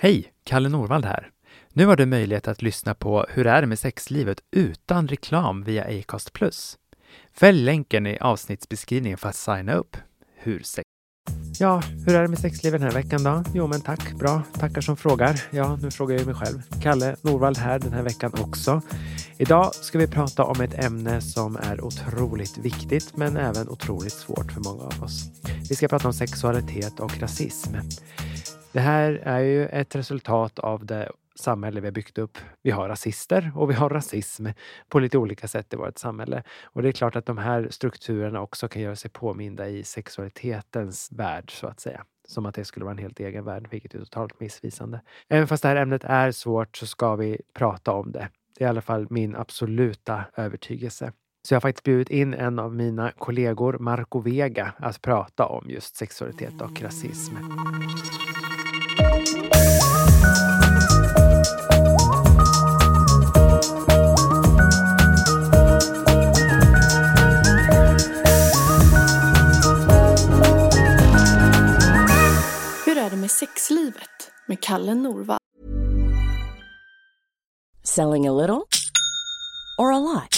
Hej! Kalle Norvald här. Nu har du möjlighet att lyssna på Hur är det med sexlivet utan reklam via Acast+. Fäll länken i avsnittsbeskrivningen för att signa upp. Hur sex... Ja, hur är det med sexlivet den här veckan då? Jo, men tack. Bra. Tackar som frågar. Ja, nu frågar jag mig själv. Kalle Norvald här den här veckan också. Idag ska vi prata om ett ämne som är otroligt viktigt, men även otroligt svårt för många av oss. Vi ska prata om sexualitet och rasism. Det här är ju ett resultat av det samhälle vi har byggt upp. Vi har rasister och vi har rasism på lite olika sätt i vårt samhälle. Och det är klart att de här strukturerna också kan göra sig påminda i sexualitetens värld, så att säga. Som att det skulle vara en helt egen värld, vilket är totalt missvisande. Även fast det här ämnet är svårt så ska vi prata om det. Det är i alla fall min absoluta övertygelse. Så jag har faktiskt bjudit in en av mina kollegor, Marco Vega, att prata om just sexualitet och rasism. Hur är det med sexlivet med Kalle Norvald? Selling a little or a lot?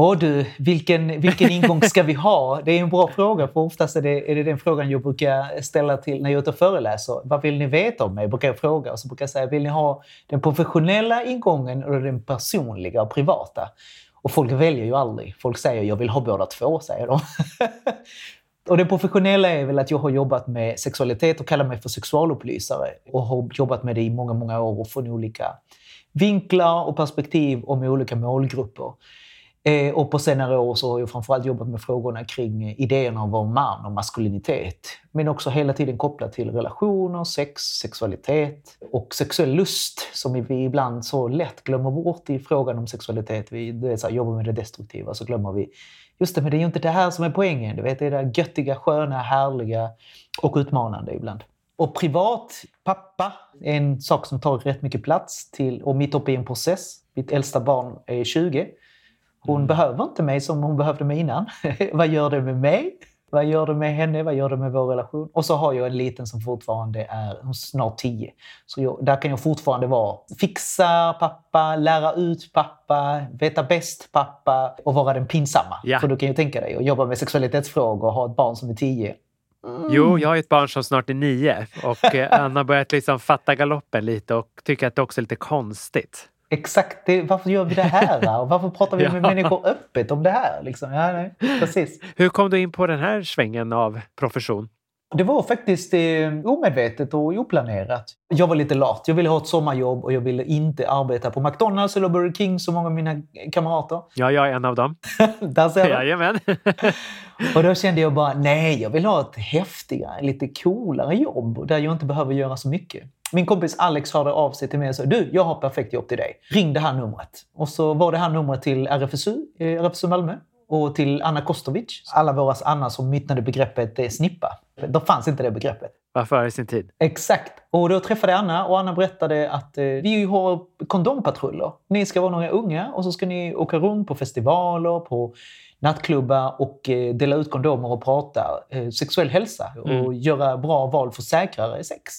Åh du, vilken, vilken ingång ska vi ha? Det är en bra fråga, för oftast är det, är det den frågan jag brukar ställa till när jag är ute och föreläser. Vad vill ni veta om mig? Brukar jag fråga. Och så brukar jag säga, vill ni ha den professionella ingången eller den personliga och privata? Och folk väljer ju aldrig. Folk säger, jag vill ha båda två, säger de. Och det professionella är väl att jag har jobbat med sexualitet och kallar mig för sexualupplysare. Och har jobbat med det i många, många år och från olika vinklar och perspektiv och med olika målgrupper. Eh, och på senare år så har jag framförallt jobbat med frågorna kring eh, idéerna om man och maskulinitet. Men också hela tiden kopplat till relationer, sex, sexualitet och sexuell lust som vi ibland så lätt glömmer bort i frågan om sexualitet. Vi det är så här, jobbar med det destruktiva så glömmer vi Just det, men det är ju inte det här som är poängen. Du vet, det är det göttiga, sköna, härliga och utmanande ibland. Och privat, pappa, är en sak som tar rätt mycket plats. Till, och mitt uppe i en process. Mitt äldsta barn är 20. Hon mm. behöver inte mig som hon behövde mig innan. Vad gör det med mig? Vad gör det med henne? Vad gör det med vår relation? Och så har jag en liten som fortfarande är snart tio. Så jag, där kan jag fortfarande vara fixa pappa, lära ut pappa, veta bäst pappa och vara den pinsamma. Ja. För du kan ju tänka dig att jobba med sexualitetsfrågor och ha ett barn som är tio. Mm. Jo, jag har ett barn som snart är nio och eh, Anna har börjat liksom fatta galoppen lite och tycker att det också är lite konstigt. Exakt, det, varför gör vi det här? Och varför pratar vi ja. med människor öppet om det här? Liksom? Ja, nej, precis. Hur kom du in på den här svängen av profession? Det var faktiskt eh, omedvetet och oplanerat. Jag var lite lat. Jag ville ha ett sommarjobb och jag ville inte arbeta på McDonalds eller Burger King som många av mina kamrater. Ja, jag är en av dem. Där ser du. Jajamän. och då kände jag bara, nej, jag vill ha ett häftigare, lite coolare jobb där jag inte behöver göra så mycket. Min kompis Alex hörde av sig till mig och sa du, jag har perfekt jobb till dig. Ring det här numret. Och så var det här numret till RFSU, eh, RFSU Malmö och till Anna Kostovic. Alla våra Anna som myntade begreppet eh, snippa. Då fanns inte det begreppet. Var före sin tid. Exakt. Och då träffade jag Anna och Anna berättade att eh, vi har kondompatruller. Ni ska vara några unga och så ska ni åka runt på festivaler, på nattklubbar och eh, dela ut kondomer och prata eh, sexuell hälsa och Mm. göra bra val för säkrare sex.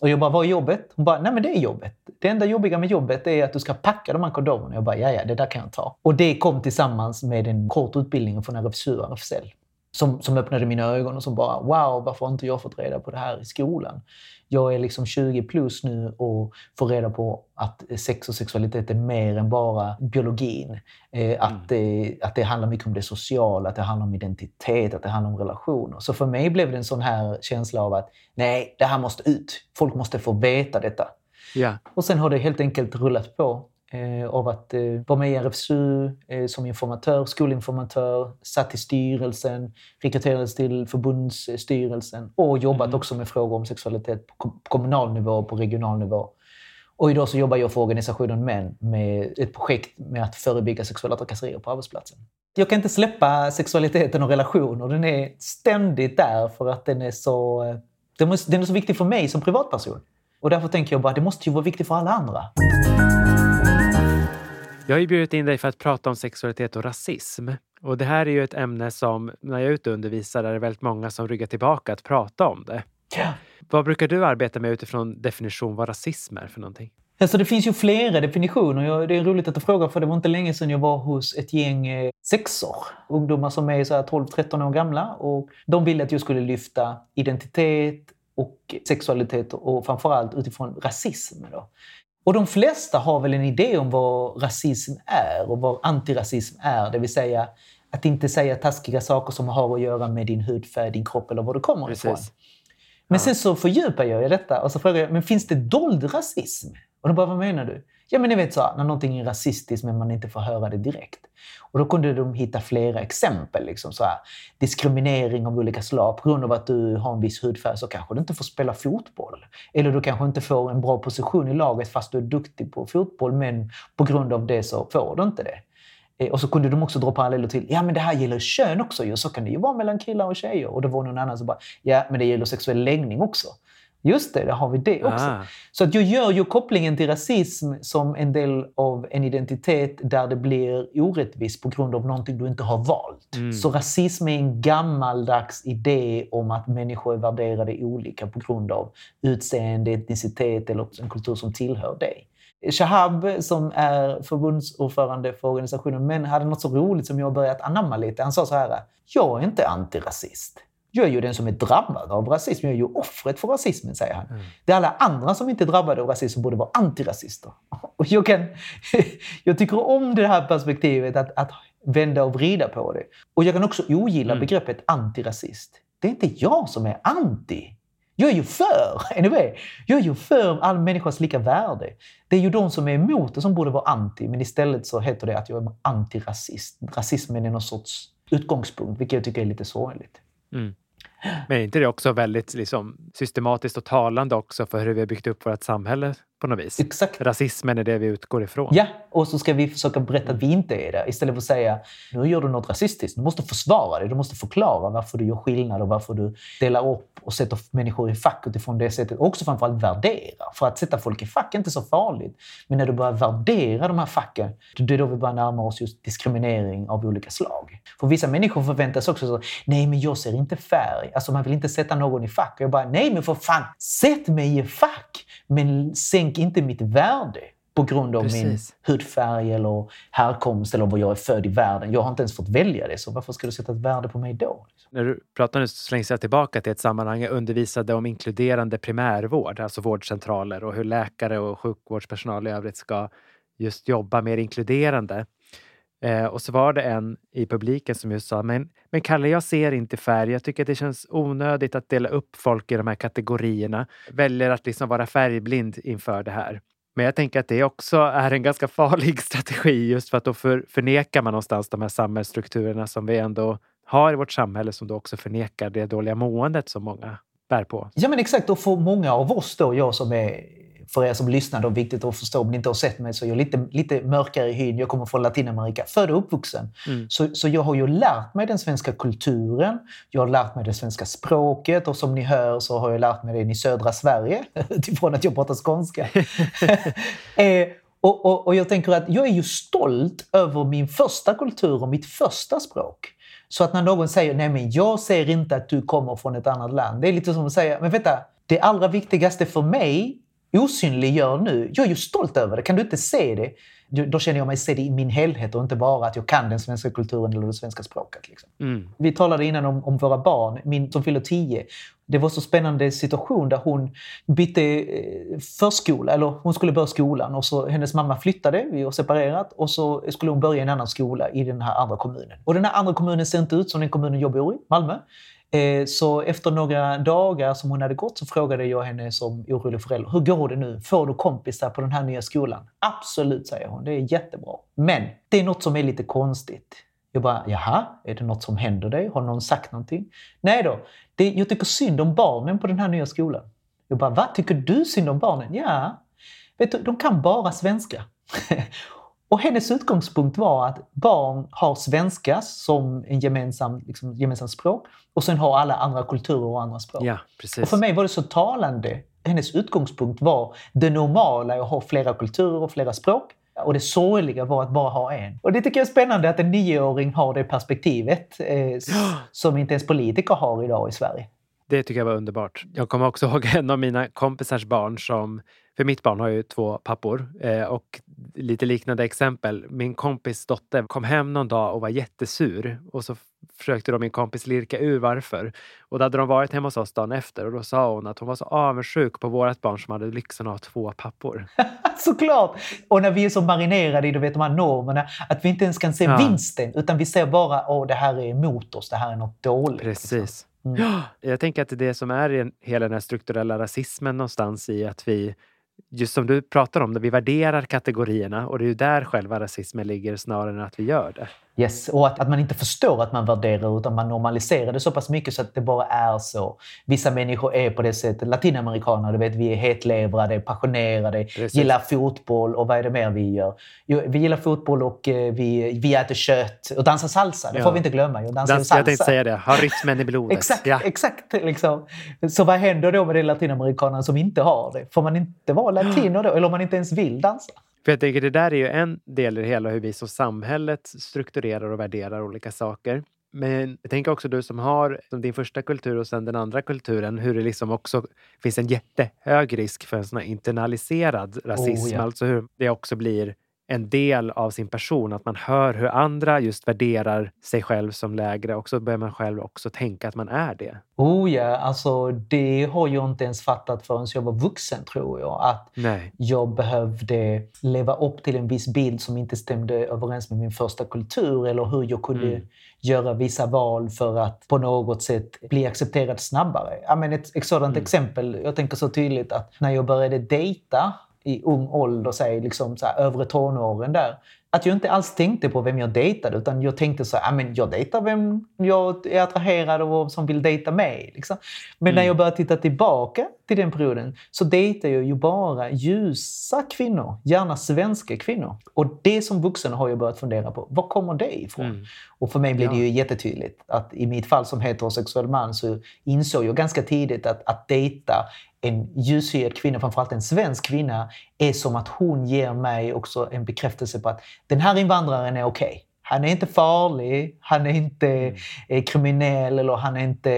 Och jag bara, vad är jobbet? Hon bara, nej men det är jobbet. Det enda jobbiga med jobbet är att du ska packa de här kondomerna. Jag bara, ja ja, det där kan jag ta. Och det kom tillsammans med en kort utbildning från RFSU och RFSL. Som, som öppnade mina ögon och som bara, wow, varför har inte jag fått reda på det här i skolan? Jag är liksom 20 plus nu och får reda på att sex och sexualitet är mer än bara biologin. Eh, att, det, att det handlar mycket om det sociala, att det handlar om identitet, att det handlar om relationer. Så för mig blev det en sån här känsla av att nej, det här måste ut. Folk måste få veta detta. Ja. Och sen har det helt enkelt rullat på eh, av att eh, vara med i RFSU eh, som informatör, skolinformatör, satt i styrelsen, rekryterades till förbundsstyrelsen och jobbat också med frågor om sexualitet på kom- kommunal nivå och på regional nivå. Och idag så jobbar jag för organisationen Män med ett projekt med att förebygga sexuella trakasserier på arbetsplatsen. Jag kan inte släppa sexualiteten och relationer. Den är ständigt där för att den är så, eh, den är, den är så viktig för mig som privatperson. Och därför tänker jag bara att det måste ju vara viktigt för alla andra. Jag har ju bjudit in dig för att prata om sexualitet och rasism. Och det här är ju ett ämne som, när jag är ute och undervisar, är det väldigt många som ryggar tillbaka att prata om det. Ja. Vad brukar du arbeta med utifrån definition vad rasism är för någonting? Alltså det finns ju flera definitioner. Det är roligt att du frågar för det var inte länge sedan jag var hos ett gäng eh, sexor. Ungdomar som är så här 12-13 år gamla. Och de ville att jag skulle lyfta identitet och sexualitet och framförallt utifrån rasism. Då. Och de flesta har väl en idé om vad rasism är och vad antirasism är. Det vill säga att inte säga taskiga saker som har att göra med din hudfärg, din kropp eller var du kommer ifrån. Precis. Men sen så fördjupar jag detta och så frågar jag, men finns det dold rasism? Och då bara, vad menar du? Ja, men ni vet så här, när någonting är rasistiskt men man inte får höra det direkt. Och då kunde de hitta flera exempel. Liksom så här, diskriminering av olika slag. På grund av att du har en viss hudfärg så kanske du inte får spela fotboll. Eller du kanske inte får en bra position i laget fast du är duktig på fotboll men på grund av det så får du inte det. Eh, och så kunde de också dra paralleller till, ja men det här gäller kön också ju, så kan det ju vara mellan killar och tjejer. Och det var någon annan som bara, ja men det gäller sexuell läggning också. Just det, där har vi det också. Ah. Så att jag gör ju kopplingen till rasism som en del av en identitet där det blir orättvist på grund av någonting du inte har valt. Mm. Så rasism är en gammaldags idé om att människor är värderade olika på grund av utseende, etnicitet eller en kultur som tillhör dig. Shahab, som är förbundsordförande för organisationen Men, hade något så roligt som jag börjat anamma lite. Han sa så här, jag är inte antirasist. Jag är ju den som är drabbad av rasism. Jag är ju offret för rasismen, säger han. Det är alla andra som inte är drabbade av rasism som borde vara antirasister. Och jag, kan, jag tycker om det här perspektivet, att, att vända och vrida på det. Och jag kan också ogilla Mm. begreppet antirasist. Det är inte jag som är anti. Jag är ju för, anyway. Jag är ju för all människas lika värde. Det är ju de som är emot det som borde vara anti, men istället så heter det att jag är antirasist. Rasismen är någon sorts utgångspunkt, vilket jag tycker är lite sorgligt. Mm. Men är inte det också väldigt liksom, systematiskt och talande också för hur vi har byggt upp vårt samhälle? På något vis? Exakt. Rasismen är det vi utgår ifrån. Ja, och så ska vi försöka berätta att vi inte är det. Istället för att säga, nu gör du något rasistiskt. Du måste försvara det. Du måste förklara varför du gör skillnad och varför du delar upp och sätter människor i fack utifrån det sättet. Och också framförallt värdera. För att sätta folk i fack är inte så farligt. Men när du börjar värdera de här facken, det är då vi börjar närma oss just diskriminering av olika slag. För vissa människor förväntas också så, nej men jag ser inte färg. Alltså man vill inte sätta någon i fack. Och jag bara, nej men för fan, sätt mig i fack! Men sänk inte mitt värde på grund av min Precis. hudfärg eller härkomst eller var jag är född i världen. Jag har inte ens fått välja det, så varför ska du sätta ett värde på mig då? När du pratar nu så slängs jag tillbaka till ett sammanhang jag undervisade om inkluderande primärvård, alltså vårdcentraler och hur läkare och sjukvårdspersonal i övrigt ska just jobba mer inkluderande. Eh, och så var det en i publiken som just sa, men, men Kalle, jag ser inte färg. Jag tycker att det känns onödigt att dela upp folk i de här kategorierna. Väljer att liksom vara färgblind inför det här. Men jag tänker att det också är en ganska farlig strategi just för att då för, förnekar man någonstans de här samhällsstrukturerna som vi ändå har i vårt samhälle som då också förnekar det dåliga måendet som många bär på. Ja men exakt, och för många av oss då, jag som är för er som lyssnar, då, viktigt att förstå om ni inte har sett mig, så är jag lite, lite mörkare i hyn. Jag kommer från Latinamerika, född och uppvuxen. Mm. Så, så jag har ju lärt mig den svenska kulturen, jag har lärt mig det svenska språket och som ni hör så har jag lärt mig det i södra Sverige, utifrån att jag pratar skånska. eh, och, och, och jag tänker att jag är ju stolt över min första kultur och mitt första språk. Så att när någon säger nej men jag ser inte att du kommer från ett annat land. Det är lite som att säga, men vänta, det allra viktigaste för mig osynliggör nu, jag är ju stolt över det, kan du inte se det? Då känner jag mig se det i min helhet och inte bara att jag kan den svenska kulturen eller det svenska språket. Liksom. Mm. Vi talade innan om, om, våra barn, min som fyller tio. Det var så spännande situation där hon bytte eh, förskola, eller hon skulle börja skolan och så hennes mamma flyttade, vi har separerat, och så skulle hon börja i en annan skola i den här andra kommunen. Och den här andra kommunen ser inte ut som den kommunen jag bor i, Malmö. Eh, så efter några dagar som hon hade gått så frågade jag henne som orolig förälder, hur går det nu? Får du kompisar på den här nya skolan? Absolut, säger hon. Det är jättebra. Men det är något som är lite konstigt. Jag bara, jaha, är det något som händer dig? Har någon sagt någonting? Nej då, det, jag tycker synd om barnen på den här nya skolan. Jag bara, vad tycker du synd om barnen? Ja, vet du, de kan bara svenska. Och hennes utgångspunkt var att barn har svenska som en gemensam, liksom, gemensam språk och sen har alla andra kulturer och andra språk. Ja. Och för mig var det så talande. Hennes utgångspunkt var det normala att ha flera kulturer och flera språk. Och det sorgliga var att bara ha en. Och det tycker jag är spännande att en nioåring har det perspektivet eh, som inte ens politiker har idag i Sverige. Det tycker jag var underbart. Jag kommer också ihåg en av mina kompisars barn som för mitt barn har ju två pappor eh, och lite liknande exempel. Min kompis dotter kom hem någon dag och var jättesur och så försökte då min kompis lirka ur varför. Och då hade de varit hemma hos oss dagen efter och då sa hon att hon var så avundsjuk på vårt barn som hade lyxen att ha två pappor. Såklart! Och när vi är så marinerade i du vet, de här normerna att vi inte ens kan se ja. vinsten utan vi ser bara att det här är emot oss, det här är något dåligt. Precis. Mm. Jag tänker att det som är hela den här strukturella rasismen någonstans i att vi just som du pratar om, när vi värderar kategorierna och det är ju där själva rasismen ligger snarare än att vi gör det. Yes, och att, att man inte förstår att man värderar utan man normaliserar det så pass mycket så att det bara är så. Vissa människor är på det sättet. Latinamerikaner, du vet, vi är hetlevrade, passionerade, Precis. gillar fotboll och vad är det mer vi gör? Jo, vi gillar fotboll och eh, vi, vi äter kött och dansar salsa. Det ja. får vi inte glömma. Jag dansar Dans, salsa. Jag tänkte säga det, har rytmen i blodet. exakt, ja. exakt. Liksom. Så vad händer då med de latinamerikanerna som inte har det? Får man inte vara latino då? Eller om man inte ens vill dansa? För jag tänker det där är ju en del i det hela hur vi som samhället strukturerar och värderar olika saker. Men jag tänker också du som har som din första kultur och sen den andra kulturen, hur det liksom också finns en jättehög risk för en sån här internaliserad rasism. Oh, ja. Alltså hur det också blir en del av sin person. Att man hör hur andra just värderar sig själv som lägre och så börjar man själv också tänka att man är det. Oh ja, alltså det har jag inte ens fattat förrän jag var vuxen tror jag. Att Nej. jag behövde leva upp till en viss bild som inte stämde överens med min första kultur eller hur jag kunde mm. göra vissa val för att på något sätt bli accepterad snabbare. Ja, men ett, ett sådant mm. exempel, jag tänker så tydligt att när jag började dejta i ung ålder, säg liksom så här, övre tonåren där, att jag inte alls tänkte på vem jag dejtade utan jag tänkte så här, men jag dejtar vem jag är attraherad av och som vill dejta mig. Liksom. Men mm. när jag började titta tillbaka till den perioden så dejtar jag ju bara ljusa kvinnor, gärna svenska kvinnor. Och det som vuxen har jag börjat fundera på, var kommer det ifrån? Mm. Och för mig blev det ju jättetydligt att i mitt fall som heterosexuell man så insåg jag ganska tidigt att, att dejta en ljushyad kvinna, framförallt en svensk kvinna, är som att hon ger mig också en bekräftelse på att den här invandraren är okej. Okay. Han är inte farlig, han är inte mm. Eh, kriminell eller han är inte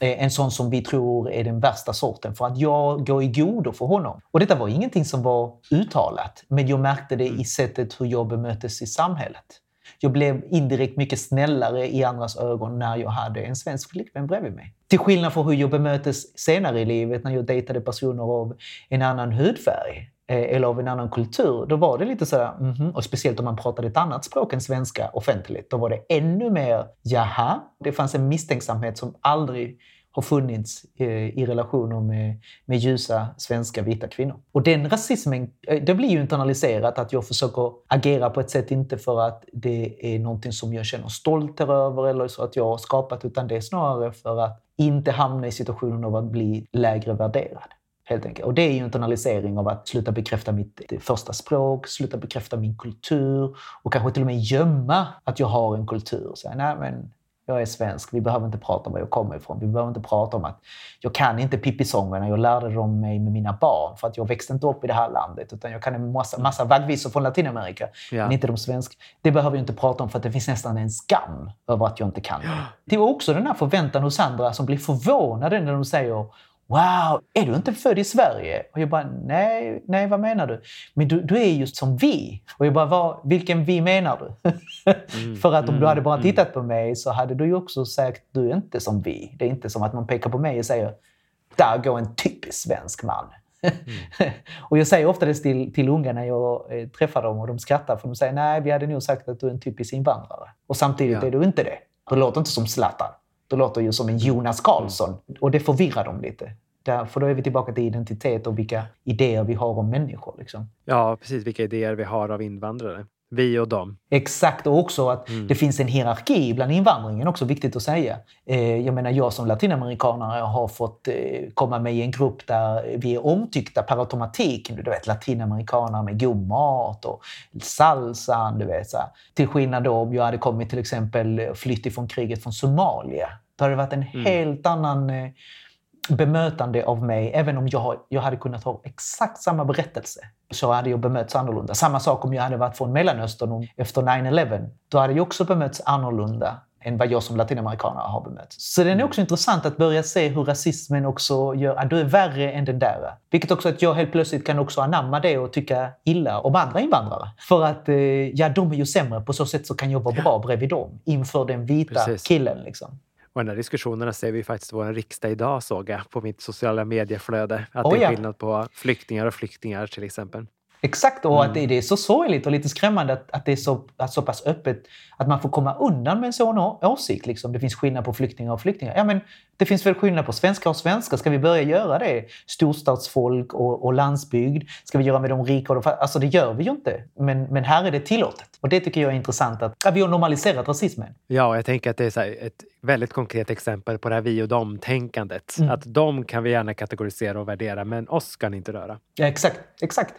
eh, en sån som vi tror är den värsta sorten för att jag går i godo för honom. Och detta var ingenting som var uttalat, men jag märkte det i mm. sättet hur jag bemöttes i samhället. Jag blev indirekt mycket snällare i andras ögon när jag hade en svensk flickvän bredvid mig. Till skillnad från hur jag bemöttes senare i livet när jag dejtade personer av en annan hudfärg eh, eller av en annan kultur, då var det lite sådär, mm -hmm. och speciellt om man pratade ett annat språk än svenska offentligt, då var det ännu mer jaha. Det fanns en misstänksamhet som aldrig har funnits eh, i relationer med, med ljusa svenska vita kvinnor. Och den rasismen, eh, det blir ju internaliserat att jag försöker agera på ett sätt, inte för att det är någonting som jag känner stolt över eller så att jag har skapat, utan det är snarare för att inte hamna i situationen av att bli lägre värderad. Helt enkelt. Och det är ju internalisering av att sluta bekräfta mitt eh, första språk, sluta bekräfta min kultur och kanske till och med gömma att jag har en kultur. Så, nej, men jag är svensk, vi behöver inte prata om var jag kommer ifrån. Vi behöver inte prata om att jag kan inte Pippi-sångerna, jag lärde dem mig med mina barn för att jag växte inte upp i det här landet. Utan jag kan en massa, massa vaggvisor från Latinamerika, ja. men inte de svenska. Det behöver jag inte prata om för att det finns nästan en skam över att jag inte kan det. Det var också den här förväntan hos andra som blir förvånade när de säger Wow, är du inte född i Sverige? Och jag bara, nej, nej vad menar du? Men du, du är ju som vi. Och jag bara, vad, vilken vi menar du? Mm, För att om mm, du hade bara mm. tittat på mig så hade du ju också sagt, du är inte som vi. Det är inte som att man pekar på mig och säger, där går en typisk svensk man. Mm. och jag säger ofta det till, till unga när jag eh, träffar dem och de skrattar för de säger, nej, vi hade nog sagt att du är en typisk invandrare. Och samtidigt ja. är du inte det. Du låter inte som Zlatan. Du låter ju som en Jonas Karlsson. Och det förvirrar dem lite. Där, för då är vi tillbaka till identitet och vilka idéer vi har om människor. Liksom. Ja, precis. Vilka idéer vi har av invandrare. Vi och dem. Exakt, och också att mm. det finns en hierarki bland invandringen, också viktigt att säga. Eh, jag menar, jag som latinamerikanare har fått eh, komma med i en grupp där vi är omtyckta per automatik. Du vet, latinamerikanare med god mat och salsan, du vet. Så. Till skillnad då om jag hade kommit till exempel flytt ifrån kriget från Somalia. Då hade det varit en mm. helt annan eh, bemötande av mig, även om jag, jag hade kunnat ha exakt samma berättelse, så hade jag bemötts annorlunda. Samma sak om jag hade varit från Mellanöstern efter 9-11. Då hade jag också bemötts annorlunda än vad jag som latinamerikanare har bemötts. Så det är också intressant att börja se hur rasismen också gör att du är värre än den där. Vilket också att jag helt plötsligt kan också anamma det och tycka illa om andra invandrare. För att eh, ja, de är ju sämre, på så sätt så kan jag vara bra bredvid dem inför den vita Precis. killen. Liksom. Och den här diskussionerna ser vi faktiskt i vår riksdag idag såg jag på mitt sociala medieflöde. Att oh, det är skillnad på flyktingar och flyktingar till exempel. Exakt, och mm. att det, det, är så sorgligt och lite skrämmande att, att det är så, att så pass öppet att man får komma undan med en sån åsikt. Liksom. Det finns skillnad på flyktingar och flyktingar. Ja, men det finns väl skillnad på svenskar och svenskar. Ska vi börja göra det? Storstadsfolk och, och landsbygd. Ska vi göra med de rika och de Alltså det gör vi ju inte. Men, men här är det tillåtet. Och det tycker jag är intressant att, att vi har normaliserat rasismen. Ja, jag tänker att det är ett väldigt konkret exempel på det här vi och dem-tänkandet. Mm. Att de kan vi gärna kategorisera och värdera, men oss kan inte röra. Ja, exakt. exakt.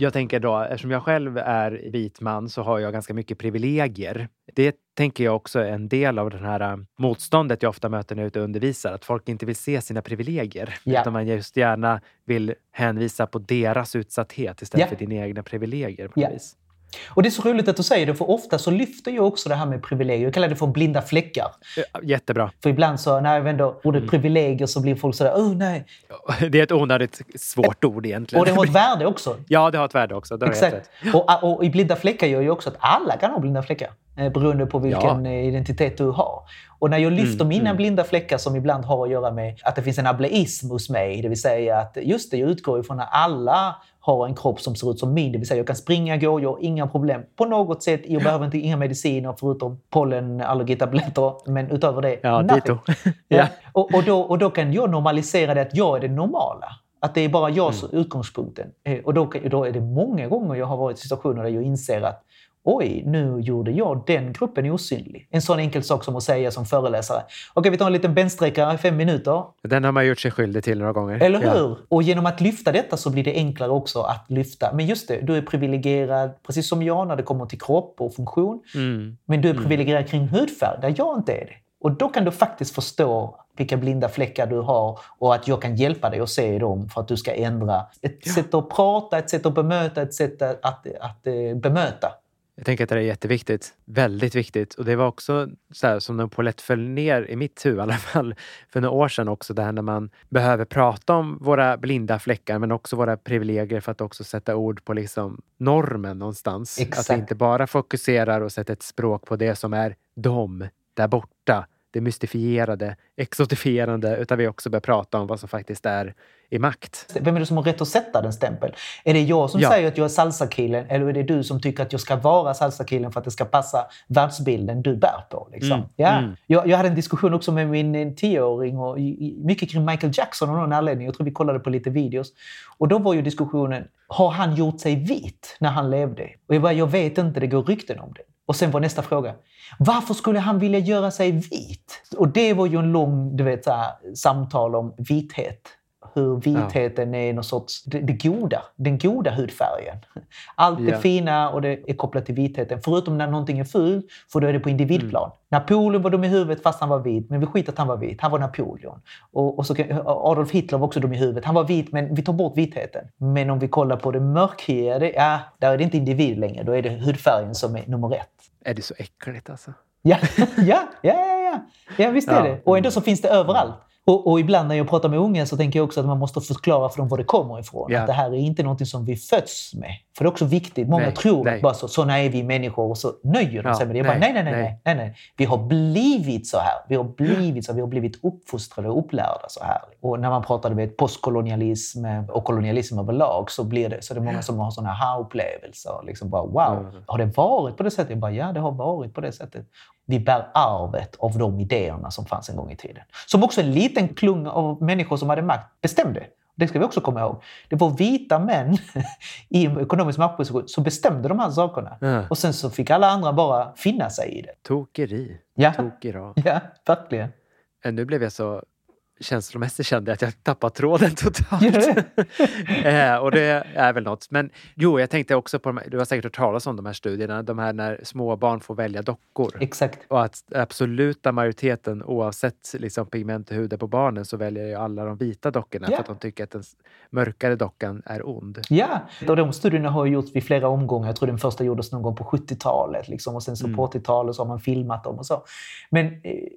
Jag tänker då, eftersom jag själv är vit man så har jag ganska mycket privilegier. Det tänker jag också är en del av det här äh, motståndet jag ofta möter när jag är ute och undervisar. Att folk inte vill se sina privilegier. Ja. Utan man just gärna vill hänvisa på deras utsatthet istället ja. för dina egna privilegier. På ja. vis. Och det är så roligt att du säger det, för ofta så lyfter jag också det här med privilegier. Jag kallar det för blinda fläckar. Jättebra. För ibland så, när jag vänder ordet mm. privilegier så blir folk sådär, oh nej. Det är ett onödigt svårt ord egentligen. Och det har ett värde också. Ja, det har ett värde också. Exakt. Och, och, i blinda fläckar gör ju också att alla kan ha blinda fläckar. Eh, beroende på vilken ja. Eh, identitet du har. Och när jag lyfter mm, mina mm. blinda fläckar som ibland har att göra med att det finns en ableism hos mig, det vill säga att just det, jag utgår ifrån att alla har en kropp som ser ut som min. Det vill säga jag kan springa, gå, jag har inga problem på något sätt. Jag behöver inte inga mediciner förutom pollenallergitabletter. Men utöver det, ja, dito. ja. Och, och, då, och då kan jag normalisera det att jag är det normala. Att det är bara jag som mm. utgångspunkten. Eh, och då, då är det många gånger jag har varit i situationer där jag inser att oj, nu gjorde jag den gruppen osynlig. En sån enkel sak som att säga som föreläsare. Okej, vi tar en liten bänksträckare i fem minuter. Den har man gjort sig skyldig till några gånger. Eller hur? Ja. Och genom att lyfta detta så blir det enklare också att lyfta. Men just det, du är privilegierad, precis som jag, när det kommer till kropp och funktion. Mm. Men du är mm. privilegierad kring hudfärg, där jag inte är det. Och då kan du faktiskt förstå vilka blinda fläckar du har och att jag kan hjälpa dig att se dem för att du ska ändra ett ja. sätt att prata, ett sätt att bemöta, ett sätt att, att, att, att eh, bemöta. Jag tänker att det är jätteviktigt. Väldigt viktigt. Och det var också så här, som en polett föll ner i mitt huvud i alla fall för några år sedan också. Det här när man behöver prata om våra blinda fläckar men också våra privilegier för att också sätta ord på liksom normen någonstans. Exakt. Att vi inte bara fokuserar och sätter ett språk på det som är dem där borta det mystifierade, exotifierande, utan vi också börjar prata om vad som faktiskt är i makt. Vem är det som har rätt att sätta den stämpeln? Är det jag som ja. säger att jag är salsakillen eller är det du som tycker att jag ska vara salsakillen för att det ska passa världsbilden du bär på? Liksom? Mm. Ja. Mm. Jag, jag hade en diskussion också med min eh, tioåring, och mycket kring Michael Jackson av någon anledning. Jag tror vi kollade på lite videos. Och då var ju diskussionen, har han gjort sig vit när han levde? Och jag bara, jag vet inte, det går rykten om det. Och sen var nästa fråga, varför skulle han vilja göra sig vit? Och det var ju en lång du vet, så här, samtal om vithet. Hur vitheten är någon sorts, det, det goda, den goda hudfärgen. Allt det Ja. fina och det är kopplat till vitheten. Förutom när någonting är fult, för då är det på individplan. Napoleon var dum i huvudet fast han var vit, men vi skiter att han var vit. Han var Napoleon. Och, och så, Adolf Hitler var också dum i huvudet. Han var vit, men vi tar bort vitheten. Men om vi kollar på det mörkhyade, ja, där är det inte individ längre. Då är det hudfärgen som är nummer ett. Är det så äckligt alltså? Ja, ja, ja, ja, ja. ja visst är det. Och ändå så finns det överallt. Och, och ibland när jag pratar med unga så tänker jag också att man måste förklara för dem var det kommer ifrån. Ja. Att det här är inte någonting som vi föds med. För det är också viktigt. Många Nej, tror nej. bara så, såna är vi människor och så nöjer de Ja, sig med det. Jag bara, nej, nej, nej, nej, nej. nej, nej, nej. Vi har blivit så här. Vi har blivit så här. Vi har blivit uppfostrade och upplärda så här. Och när man pratar med postkolonialism och kolonialism överlag så blir det, så är det många som har såna här upplevelser. Liksom bara, wow, Mm. har det varit på det sättet? Jag bara, ja, det har varit på det sättet. Vi bär arvet av de idéerna som fanns en gång i tiden. Som också en liten klung av människor som hade makt bestämde. Det ska vi också komma ihåg. Det var vita män i ekonomisk maktposition som bestämde de här sakerna. Ja. Och sen så fick alla andra bara finna sig i det. Tokeri. Ja, Tokera. ja verkligen. Eh, Nu blev jag så känslomässigt kände jag att jag tappade tråden totalt. Eh, och det är väl något. Men jo, jag tänkte också på de här, du har säkert hört talas om de här studierna, de här när små barn får välja dockor. Exakt. Och att absoluta majoriteten, oavsett liksom pigment och huden på barnen, så väljer ju alla de vita dockorna Ja. för att de tycker att den mörkare dockan är ond. Ja, och de studierna har gjorts vid flera omgångar. Jag tror den första gjordes någon gång på 70-talet. Liksom, och sen så på 80-talet så har man filmat dem och så. Men eh,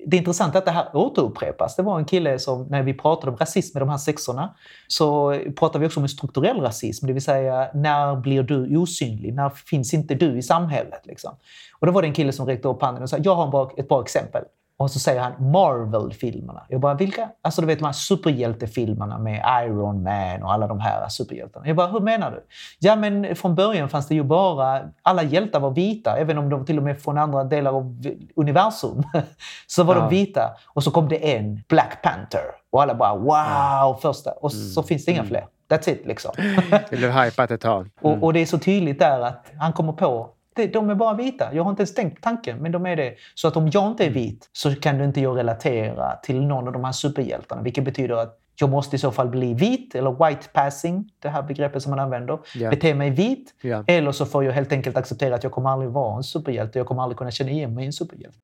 det är intressant att det här återupprepas. Det var en kille som, när vi pratade om rasism med de här sexorna, så pratade vi också om en strukturell rasism. Det vill säga, när blir du osynlig? När finns inte du i samhället? Liksom? Och då var det en kille som räckte upp handen och sa, jag har en bra, ett bra exempel. Och så säger han Marvel-filmerna. Jag bara, vilka? Alltså du vet de här superhjältefilmerna med Iron Man och alla de här superhjältarna. Jag bara, hur menar du? Ja men från början fanns det ju bara, alla hjältar var vita, även om de till och med från andra delar av universum. så var Ja. de vita. Och så kom det en, Black Panther. Och alla bara, wow, första. Och så finns det inga fler. That's it liksom. Det blev hypat ett tag. Och, och det är så tydligt där att han kommer på det, de är bara vita. Jag har inte ens tänkt tanken, men de är det. Så att om jag inte är vit så kan du inte jag relatera till någon av de här superhjältarna. Vilket betyder att jag måste i så fall bli vit, eller white passing, det här begreppet som man använder. Ja. Bete mig vit. Ja. Eller så får jag helt enkelt acceptera att jag kommer aldrig vara en superhjälte. Jag kommer aldrig kunna känna igen mig i en superhjälte.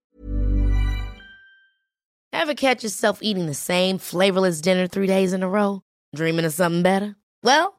Ever catch yourself eating the same flavorless dinner three days in a row? Dreaming of something better? Well,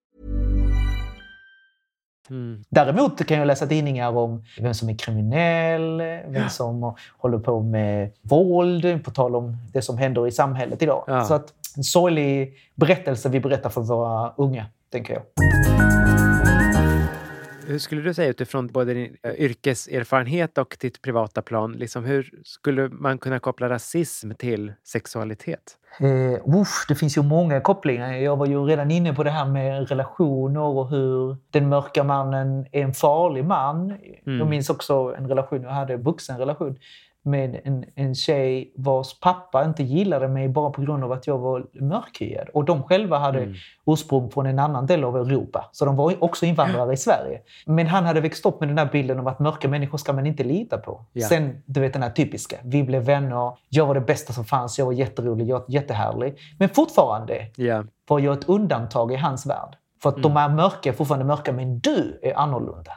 Däremot kan jag läsa tidningar om vem som är kriminell, vem som håller på med våld, på tal om det som händer i samhället idag. Ja. Så att en sorglig berättelse vi berättar för våra unga, tänker jag. Hur skulle du säga utifrån både din eh, yrkeserfarenhet och ditt privata plan, liksom hur skulle man kunna koppla rasism till sexualitet? Eh, usch, det finns ju många kopplingar. Jag var ju redan inne på det här med relationer och hur den mörka mannen är en farlig man. Jag minns också en relation, jag hade en vuxen relation med en, en tjej vars pappa inte gillade mig bara på grund av att jag var mörkhyad. Och de själva hade Mm. ursprung från en annan del av Europa. Så de var också invandrare i Sverige. Men han hade växt upp med den där bilden av att mörka människor ska man inte lita på. Ja. Sen, du vet den här typiska. Vi blev vänner, jag var det bästa som fanns, jag var jätterolig, jag var jättehärlig. Men fortfarande Ja. var jag ett undantag i hans värld. För att de är mörka, fortfarande mörka, men du är annorlunda.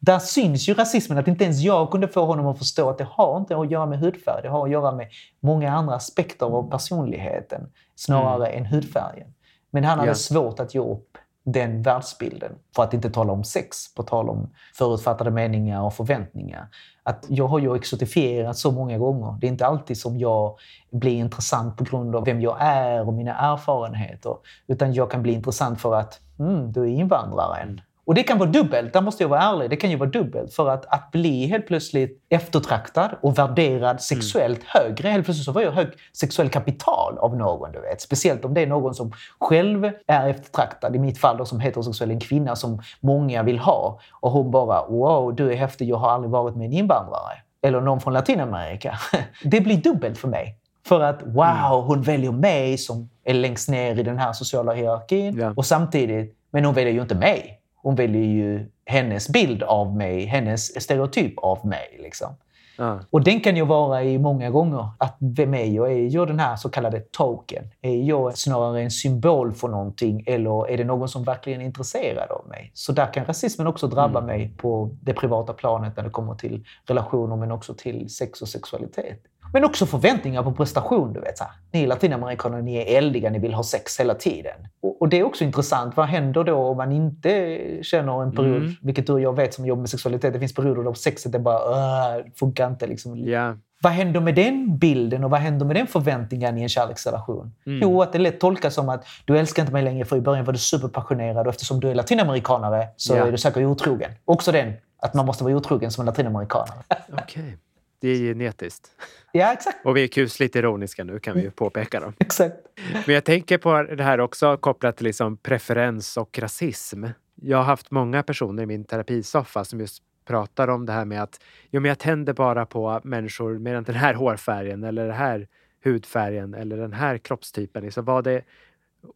Där syns ju rasismen, att inte ens jag kunde få honom att förstå att det har inte att göra med hudfärg. Det har att göra med många andra aspekter av personligheten snarare än hudfärgen. Men han hade Ja. svårt att ge upp den världsbilden. För att inte tala om sex, på tal om förutfattade meningar och förväntningar. Att jag har ju exotifierat så många gånger. Det är inte alltid som jag blir intressant på grund av vem jag är och mina erfarenheter. Utan jag kan bli intressant för att mm, du är invandraren. Och det kan vara dubbelt, där måste jag vara ärlig. Det kan ju vara dubbelt. För att, att bli helt plötsligt eftertraktad och värderad sexuellt högre. Helt plötsligt så var jag hög sexuell kapital av någon. Du vet. Speciellt om det är någon som själv är eftertraktad. I mitt fall då, som heterosexuell, en kvinna som många vill ha. Och hon bara “Wow, du är häftig, jag har aldrig varit med en invandrare”. Eller någon från Latinamerika. Det blir dubbelt för mig. För att wow, hon väljer mig som är längst ner i den här sociala hierarkin. Ja. Och samtidigt, men hon väljer ju inte mig. Hon väljer ju hennes bild av mig, hennes stereotyp av mig. Liksom. Ja. Och den kan ju vara i många gånger. Att vem är jag? Är jag den här så kallade token? Är jag snarare en symbol för någonting eller är det någon som verkligen är intresserad av mig? Så där kan rasismen också drabba mig på det privata planet när det kommer till relationer men också till sex och sexualitet. Men också förväntningar på prestation. Du vet, så här. Ni latinamerikaner, ni är eldiga, ni vill ha sex hela tiden. Och, och det är också intressant. Vad händer då om man inte känner en period, Mm. vilket du och jag vet som jobbar med sexualitet, det finns perioder då sexet är bara "Åh, funkar inte. Liksom. Ja. Vad händer med den bilden och vad händer med den förväntningen i en kärleksrelation? Mm. Jo, att det lätt tolkas som att du älskar inte mig längre för i början var du superpassionerad och eftersom du är latinamerikanare så Ja. är du säkert otrogen. Också den, att man måste vara otrogen som en latinamerikanare. Okej. Det är genetiskt. ja, exakt. Och vi är kusligt ironiska nu kan vi ju påpeka dem. exakt. Men jag tänker på det här också kopplat till liksom preferens och rasism. Jag har haft många personer i min terapisoffa som just pratar om det här med att jo, men jag tänder bara på människor med den här hårfärgen eller den här hudfärgen eller den här kroppstypen. Liksom, vad, det,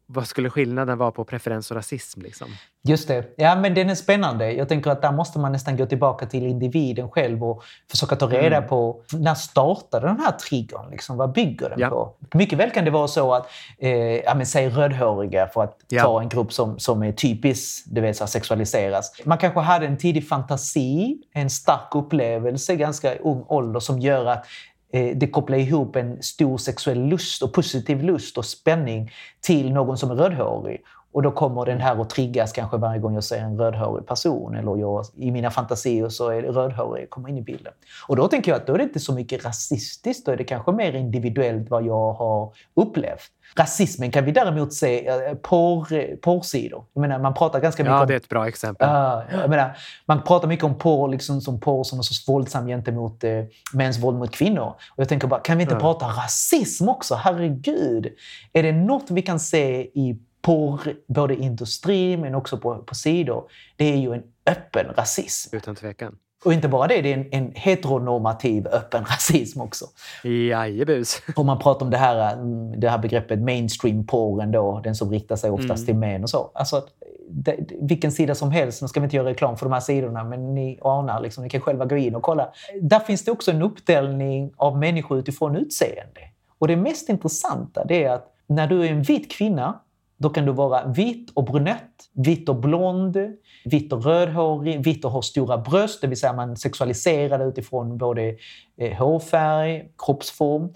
vad skulle skillnaden vara på preferens och rasism? Liksom? Just det. Ja, men den är spännande. Jag tänker att där måste man nästan gå tillbaka till individen själv och försöka ta reda Mm. på när startade den här triggern? Liksom, vad bygger den Ja. på? Mycket väl kan det vara så att, eh, ja, men säg rödhåriga för att Ja. ta en grupp som, som är typisk vet, så här, sexualiseras. Man kanske hade en tidig fantasi, en stark upplevelse, ganska ung ålder som gör att Eh, det kopplar ihop en stor sexuell lust och positiv lust och spänning till någon som är rödhårig. Och då kommer den här att triggas kanske varje gång jag ser en rödhårig person. Eller jag, i mina fantasier så är rödhårig kommer in i bilden. Och då tänker jag att då är det inte så mycket rasistiskt. Då är det kanske mer individuellt vad jag har upplevt. Rasismen kan vi däremot se eh, porr, porrsidor. Jag menar, man pratar ganska mycket Ja, om det är ett bra exempel. Ja, jag menar, man pratar mycket om porr liksom, som porr som någon sorts våldsam gentemot eh, mäns våld mot kvinnor. Och jag tänker bara, kan vi inte Ja. prata rasism också? Herregud! Är det något vi kan se i porr, både industri men också på, på sidor, det är ju en öppen rasism. Utan tvekan. Och inte bara det, det är en, en heteronormativ öppen rasism också. Jajebus. Om man pratar om det här, mm, det här begreppet mainstream-porren då, den som riktar sig oftast till män och så. Alltså, det- vilken sida som helst, nu ska vi inte göra reklam för de här sidorna, men ni anar, liksom, ni kan själva gå in och kolla. Där finns det också en uppdelning av människor utifrån utseende. Och det mest intressanta det är att när du är en vit kvinna, då kan du vara vit och brunett, vit och blond, vitt och rödhårig, vitt och har stora bröst, det vill säga man sexualiserar det utifrån både eh, hårfärg, kroppsform.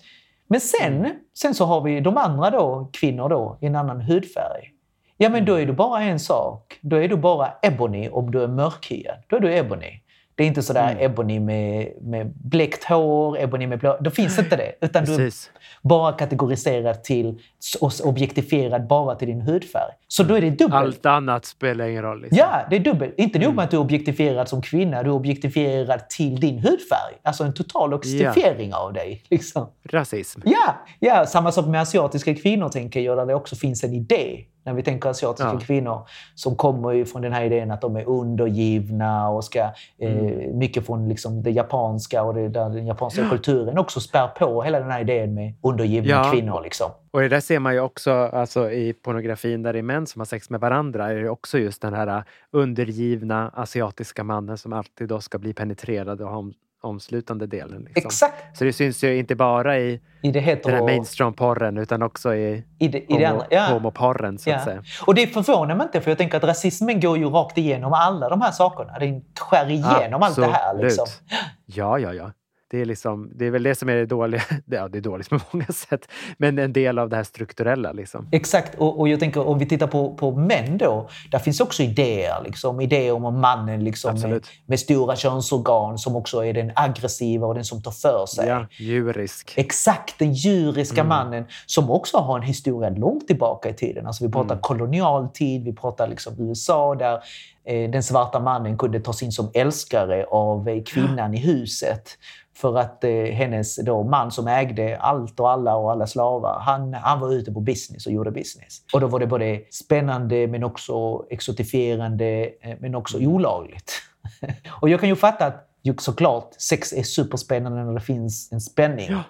Men sen, sen så har vi de andra då, kvinnor då, i en annan hudfärg. Ja, men då är du bara en sak. Då är du bara ebony om du är mörkhyad. Då är du ebony. Det är inte sådär Mm. ebony med, med bläckt hår, ebony med blå... Då finns inte det. Utan du Precis. bara kategoriserad till och objektifierad bara till din hudfärg. Så då är det dubbelt. Allt annat spelar ingen roll. Liksom. Ja, det är dubbelt. Inte nog Mm. med att du är objektifierad som kvinna, du är objektifierad till din hudfärg. Alltså en total objektifiering av dig. Liksom. Rasism. Ja, ja, samma sak med asiatiska kvinnor tänker jag, där det också finns en idé. När vi tänker asiatiska Ja. kvinnor som kommer ju från den här idén att de är undergivna och ska, Mm. eh, mycket från liksom det japanska och det, där den japanska kulturen också spär på hela den här idén med undergivna Ja. kvinnor. Liksom. Och det där ser man ju också alltså, i pornografin där det är män som har sex med varandra. Är det också just den här uh, undergivna asiatiska mannen som alltid då ska bli penetrerad och ha omslutande delen. Liksom. Exakt! Så det syns ju inte bara i I det den här hetero... mainstream-porren utan också i, I det, i homo, andra. Ja. homoporren så att Ja. säga. Och det förvånar mig inte, för jag tänker att rasismen går ju rakt igenom alla de här sakerna. Den skär igenom allt det här. Liksom. Absolut. Ja, ja, ja. Det är, liksom, det är väl det som är det dåliga. Ja, det är dåligt på många sätt. Men en del av det här strukturella. Liksom. Exakt, och, och jag tänker om vi tittar på, på män då. Där finns också idéer. Liksom, idéer om mannen liksom, med, Absolut. med stora könsorgan som också är den aggressiva och den som tar för sig. Ja, djurisk. Exakt, den djuriska Mm. mannen som också har en historia långt tillbaka i tiden. Alltså vi pratar Mm. kolonial tid, vi pratar liksom USA där Eh, den svarta mannen kunde tas in som älskare av eh, kvinnan i huset. För att eh, hennes då, man som ägde allt och alla och alla slavar, han, han var ute på business och gjorde business. Och då var det både spännande men också exotifierande eh, men också olagligt. och jag kan ju fatta att ju såklart, sex är superspännande när det finns en spänning. Ja.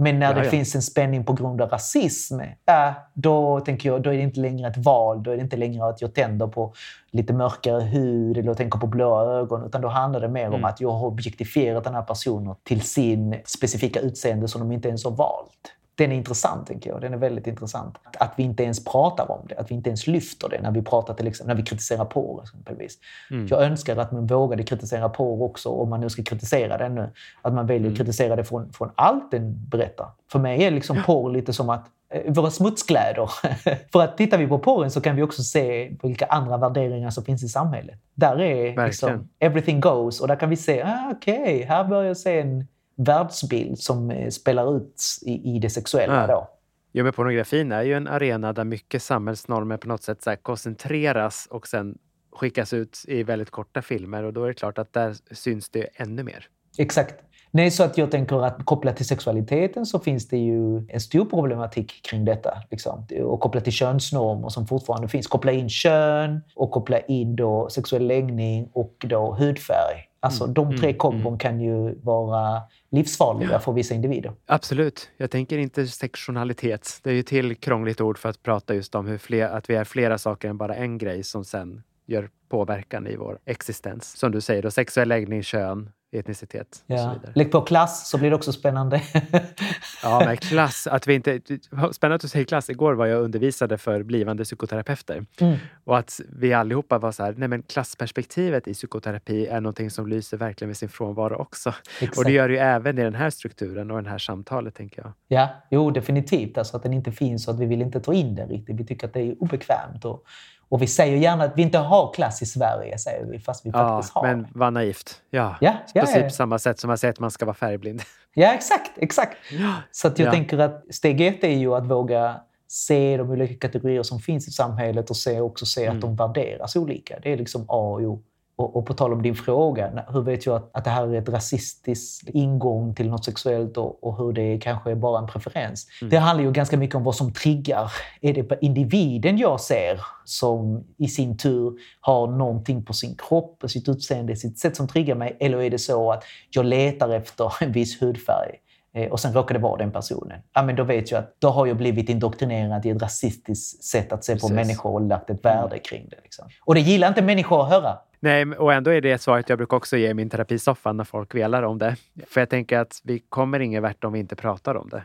Men när det ja. finns en spänning på grund av rasism, äh, då tänker jag då är det inte längre ett val. Då är det inte längre att jag tänder på lite mörkare hud eller tänker på blåa ögon. Utan då handlar det mer om Mm. att jag har objektifierat den här personen till sin specifika utseende som de inte ens har valt. Den är intressant, tänker jag. Den är väldigt intressant. Att vi inte ens pratar om det, att vi inte ens lyfter det när vi pratar till exempel, när vi kritiserar porr exempelvis. Mm. Jag önskar att man vågade kritisera porr också, om man nu ska kritisera den nu. Att man väljer att kritisera det från, från allt den berättar. För mig är liksom porr lite som att eh, våra smutskläder. För att tittar vi på porren så kan vi också se vilka andra värderingar som finns i samhället. Där är Verkligen. liksom everything goes och där kan vi se, ah, okej, här börjar jag se en världsbild som eh, spelar ut i, i det sexuella. Ja. Då. Jo, men pornografin är ju en arena där mycket samhällsnormer på något sätt så koncentreras och sen skickas ut i väldigt korta filmer och då är det klart att där syns det ännu mer. Exakt. Nej, så att jag tänker att kopplat till sexualiteten så finns det ju en stor problematik kring detta. Liksom. Och kopplat till könsnormer som fortfarande finns. Koppla in kön och koppla in då sexuell läggning och då hudfärg. Alltså de tre mm, kombon kan ju vara livsfarliga för vissa individer. Absolut. Jag tänker intersektionalitet. Det är ju till krångligt ord för att prata just om hur fler, att vi är flera saker än bara en grej som sen gör påverkan i vår existens. Som du säger, då, sexuell läggning, kön, etnicitet och så Ja. vidare. Lägg på klass så blir det också spännande. Ja, men klass. Att vi inte, spännande att du säger klass. Igår var jag undervisade för blivande psykoterapeuter. Mm. Och att vi allihopa var så här, nej men klassperspektivet i psykoterapi är någonting som lyser verkligen med sin frånvaro också. Exakt. Och det gör det ju även i den här strukturen och det här samtalet, tänker jag. Ja, jo definitivt. Alltså att den inte finns och att vi vill inte ta in den riktigt. Vi tycker att det är obekvämt. Och, och vi säger gärna att vi inte har klass i Sverige, säger vi, fast vi Ja, faktiskt har men vad naivt. Ja, Ja, ja, precis ja. på samma sätt som man säger att man ska vara färgblind. Ja, exakt. exakt. Så jag Ja. tänker att steg ett är ju att våga se de olika kategorier som finns i samhället och se, också se Mm. att de värderas olika. Det är liksom A och O. Och, och på tal om din fråga, hur vet jag att, att det här är ett rasistiskt ingång till något sexuellt och, och hur det kanske är bara en preferens? Mm. Det handlar ju ganska mycket om vad som triggar. Är det individen jag ser som i sin tur har någonting på sin kropp, sitt utseende, sitt sätt som triggar mig? Eller är det så att jag letar efter en viss hudfärg och sen råkar det vara den personen. Ja, men då vet jag att då har jag blivit indoktrinerad i ett rasistiskt sätt att se på Precis. människor och lagt ett värde kring det. Liksom. Och det gillar inte människor att höra. Nej, och ändå är det svaret jag brukar också ge i min terapisoffa när folk velar om det. För jag tänker att vi kommer ingen vart om vi inte pratar om det.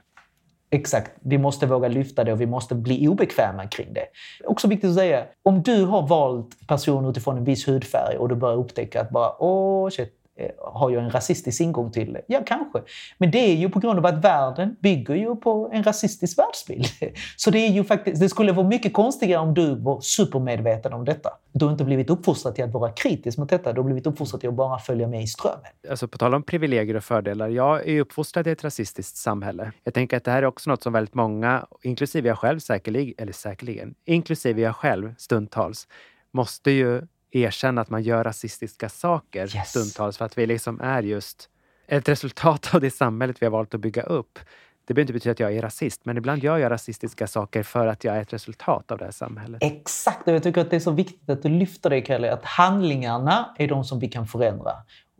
Exakt. Vi måste våga lyfta det och vi måste bli obekväma kring det. Också viktigt att säga, om du har valt person utifrån en viss hudfärg och du börjar upptäcka att bara, åh shit, eh, Eh, har jag en rasistisk ingång till det? Ja, kanske. Men det är ju på grund av att världen bygger ju på en rasistisk världsbild. Så det är ju faktiskt, det skulle vara mycket konstigare om du var supermedveten om detta. Du har inte blivit uppfostrad till att vara kritisk mot detta, du har blivit uppfostrad till att bara följa med i strömmen. Alltså på tal om privilegier och fördelar. Jag är uppfostrad i ett rasistiskt samhälle. Jag tänker att det här är också något som väldigt många, inklusive jag själv säkerligen, eller säkerligen, inklusive jag själv stundtals, måste ju erkänna att man gör rasistiska saker Yes. stundtals för att vi liksom är just ett resultat av det samhället vi har valt att bygga upp. Det behöver inte betyda att jag är rasist, men ibland gör jag rasistiska saker för att jag är ett resultat av det här samhället. Exakt, och jag tycker att det är så viktigt att du lyfter det, Kalle, att handlingarna är de som vi kan förändra.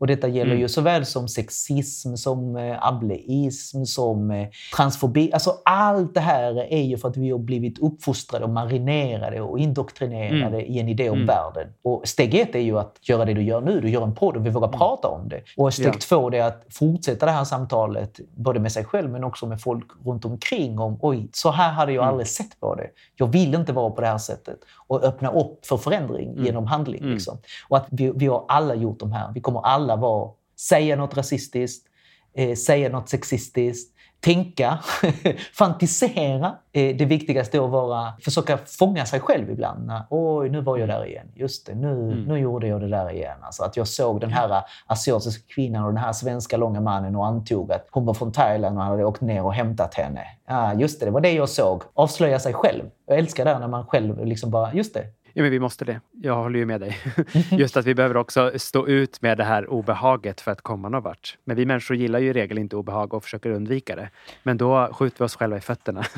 Och detta gäller Mm. ju såväl som sexism, som eh, ableism, som eh, transfobi. Alltså allt det här är ju för att vi har blivit uppfostrade och marinerade och indoktrinerade i en idé om Mm. världen. Och steg ett är ju att göra det du gör nu. Du gör en podd och vi vågar prata om det. Och steg Mm. Ja. två är att fortsätta det här samtalet, både med sig själv men också med folk runt omkring. om Oj, så här hade jag Mm. aldrig sett på det. Jag vill inte vara på det här sättet. Och öppna upp för förändring Mm. genom handling. Liksom. Och att vi, vi har alla gjort de här. Vi kommer alla vara, säga något rasistiskt, eh, säga något sexistiskt, tänka, fantisera. Eh, det viktigaste är att vara, försöka fånga sig själv ibland. Oj, nu var jag där igen. Just det, nu, nu gjorde jag det där igen. Alltså att jag såg den här asiatiska kvinnan och den här svenska långa mannen och antog att hon var från Thailand och hade åkt ner och hämtat henne. Ja, just det, det var det jag såg. Avslöja sig själv. Jag älskar det när man själv liksom bara, just det, Ja, men vi måste det. Jag håller ju med dig. Just att vi behöver också stå ut med det här obehaget för att komma någon vart. Men vi människor gillar ju i regel inte obehag och försöker undvika det. Men då skjuter vi oss själva i fötterna.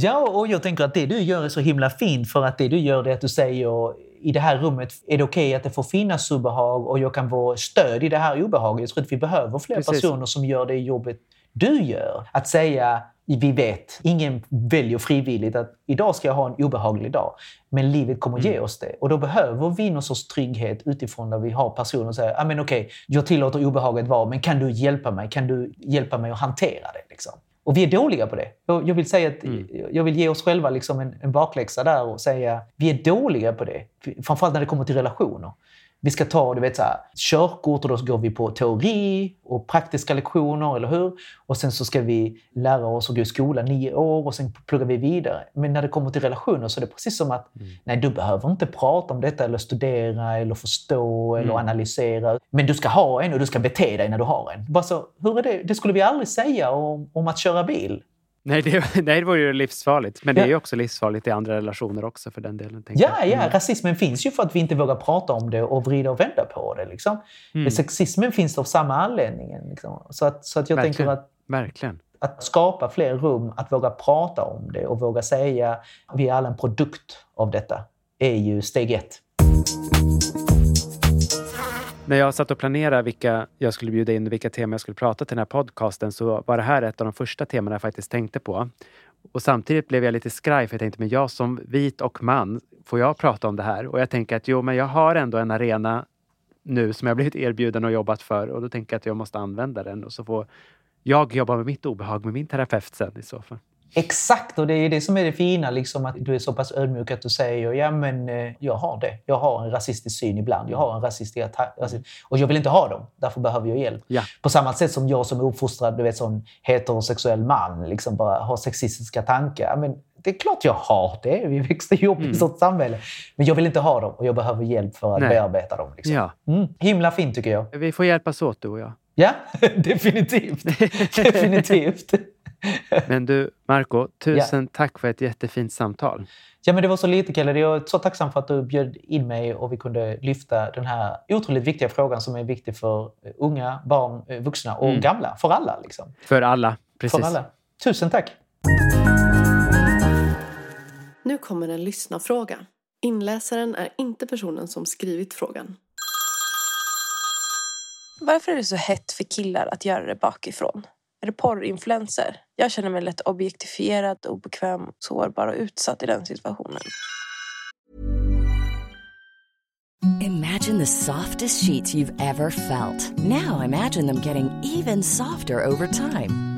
Ja, och jag tänker att det du gör är så himla fint för att det du gör är att du säger i det här rummet är det okej att det får finnas obehag och jag kan vara stöd i det här obehaget. Jag tror att vi behöver fler Precis. personer som gör det jobbet du gör. Att säga, vi vet, ingen väljer frivilligt att idag ska jag ha en obehaglig dag. Men livet kommer ge oss det. Och då behöver vi någon sorts trygghet utifrån där vi har personer som säger, ah, men okej, jag tillåter obehaget vara, men kan du hjälpa mig? Kan du hjälpa mig att hantera det? Liksom? Och vi är dåliga på det. Jag vill, säga att, jag vill ge oss själva liksom en, en bakläxa där och säga vi är dåliga på det. Framförallt när det kommer till relationer. Vi ska ta du vet, så här, körkort och då går vi på teori och praktiska lektioner, eller hur? Och sen så ska vi lära oss att gå i skolan nio år och sen pluggar vi vidare. Men när det kommer till relationer så är det precis som att nej, du behöver inte prata om detta eller studera eller förstå eller analysera. Men du ska ha en och du ska bete dig när du har en. Bara så, hur är det? Det skulle vi aldrig säga om, om att köra bil. Nej, det, nej, det vore ju livsfarligt. Men det är ju också livsfarligt i andra relationer också för den delen. tänker Ja, jag. ja, Mm. rasismen finns ju för att vi inte vågar prata om det och vrida och vända på det. Liksom. Mm. Sexismen finns av samma anledning. Liksom. Så, att, så att jag Verkligen. tänker att, Verkligen. att skapa fler rum, att våga prata om det och våga säga vi är alla en produkt av detta, är ju steg ett. När jag satt och planerade vilka jag skulle bjuda in och vilka teman jag skulle prata till den här podcasten så var det här ett av de första temana jag faktiskt tänkte på. Och samtidigt blev jag lite skraj för jag tänkte, men jag som vit och man, får jag prata om det här? Och jag tänker att jo, men jag har ändå en arena nu som jag blivit erbjuden och jobbat för och då tänker jag att jag måste använda den och så får jag jobba med mitt obehag med min terapeut sen i så fall. Exakt, och det är det som är det fina, liksom, att du är så pass ödmjuk att du säger ja men eh, jag har det. Jag har en rasistisk syn ibland. Jag har en rasistisk. Rasist, och jag vill inte ha dem, därför behöver jag hjälp. Ja. På samma sätt som jag som är uppfostrad, du vet, som heterosexuell man, liksom bara har sexistiska tankar. Men det är klart jag har det. Vi växte ju upp i ett sånt samhälle. Men jag vill inte ha dem och jag behöver hjälp för att Nej. bearbeta dem. Liksom. Ja, Mm. Himla fint tycker jag. vi får hjälpas åt du och jag. Ja, definitivt. definitivt. Men du, Marco, tusen tack för ett jättefint samtal. Ja, men det var så lite, Kalle. Jag är så tacksam för att du bjöd in mig och vi kunde lyfta den här otroligt viktiga frågan som är viktig för eh, unga, barn, eh, vuxna och Mm. gamla. För alla. Liksom. För alla, precis. För alla. Tusen tack! Nu kommer en lyssnarfråga. Inläsaren är inte personen som skrivit frågan. Varför är det så hett för killar att göra det bakifrån? Är det porrinfluenser? Jag känner mig lätt objektifierad, obekväm, sårbar och utsatt i den situationen. Imagine the softest sheets you've ever felt. Now imagine them getting even softer over time.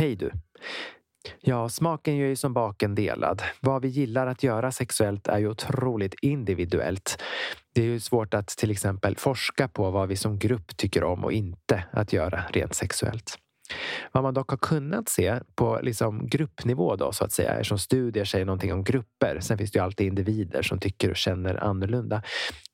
Hej du! Ja, smaken gör ju som baken delad. Vad vi gillar att göra sexuellt är ju otroligt individuellt. Det är ju svårt att till exempel forska på vad vi som grupp tycker om och inte att göra rent sexuellt. Vad man dock har kunnat se på liksom gruppnivå då så att säga, eftersom studier säger någonting om grupper. Sen finns det ju alltid individer som tycker och känner annorlunda.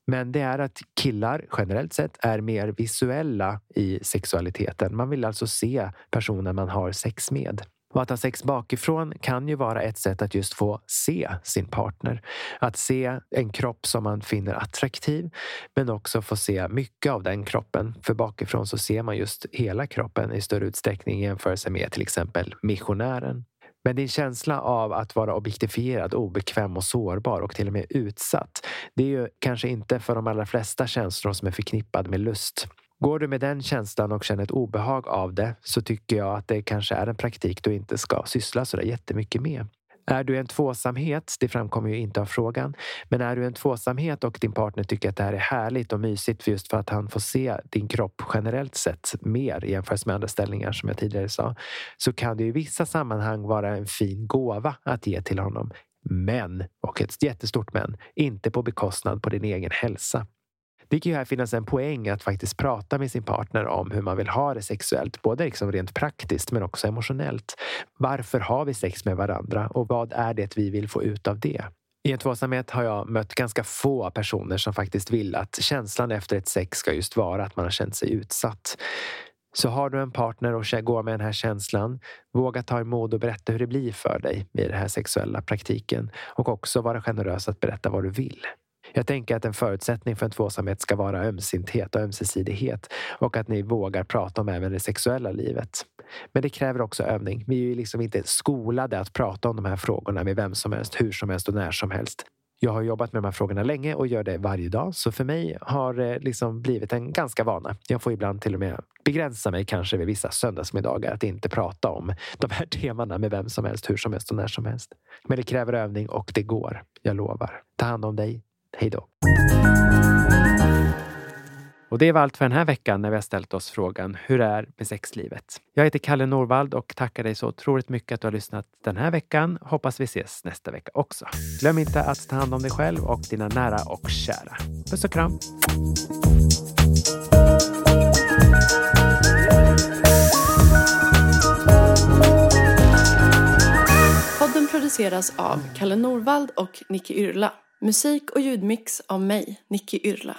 Men det är att killar generellt sett är mer visuella i sexualiteten. Man vill alltså se personen man har sex med. Och att ha sex bakifrån kan ju vara ett sätt att just få se sin partner. Att se en kropp som man finner attraktiv, men också få se mycket av den kroppen. För bakifrån så ser man just hela kroppen i större utsträckning i jämförelse med till exempel missionären. Men din känsla av att vara objektifierad, obekväm och sårbar och till och med utsatt. Det är ju kanske inte för de allra flesta känslor som är förknippad med lust. Går du med den känslan och känner ett obehag av det så tycker jag att det kanske är en praktik du inte ska syssla så där jättemycket med. Är du en tvåsamhet, det framkommer ju inte av frågan, men är du en tvåsamhet och din partner tycker att det här är härligt och mysigt just för att han får se din kropp generellt sett mer i jämförelse med andra ställningar som jag tidigare sa, så kan det i vissa sammanhang vara en fin gåva att ge till honom. Men, och ett jättestort men, inte på bekostnad på din egen hälsa. Det kan ju här finnas en poäng att faktiskt prata med sin partner om hur man vill ha det sexuellt, både liksom rent praktiskt men också emotionellt. Varför har vi sex med varandra och vad är det vi vill få ut av det? I en tvåsamhet har jag mött ganska få personer som faktiskt vill att känslan efter ett sex ska just vara att man har känt sig utsatt. Så har du en partner och går med den här känslan, våga ta emot och berätta hur det blir för dig i den här sexuella praktiken och också vara generös att berätta vad du vill. Jag tänker att en förutsättning för en tvåsamhet ska vara ömsinthet och ömsesidighet och att ni vågar prata om även det sexuella livet. Men det kräver också övning. Vi är ju liksom inte skolade att prata om de här frågorna med vem som helst, hur som helst och när som helst. Jag har jobbat med de här frågorna länge och gör det varje dag. Så för mig har det liksom blivit en ganska vana. Jag får ibland till och med begränsa mig kanske vid vissa söndagsmiddagar att inte prata om de här temana med vem som helst, hur som helst och när som helst. Men det kräver övning och det går. Jag lovar. Ta hand om dig. Hej då! Och det var allt för den här veckan när vi har ställt oss frågan Hur är med sexlivet? Jag heter Kalle Norvald och tackar dig så otroligt mycket att du har lyssnat den här veckan. Hoppas vi ses nästa vecka också. Glöm inte att ta hand om dig själv och dina nära och kära. Puss och kram! Podden produceras av Kalle Norvald och Nicky Yrla. Musik och ljudmix av mig, Nicky Yrla.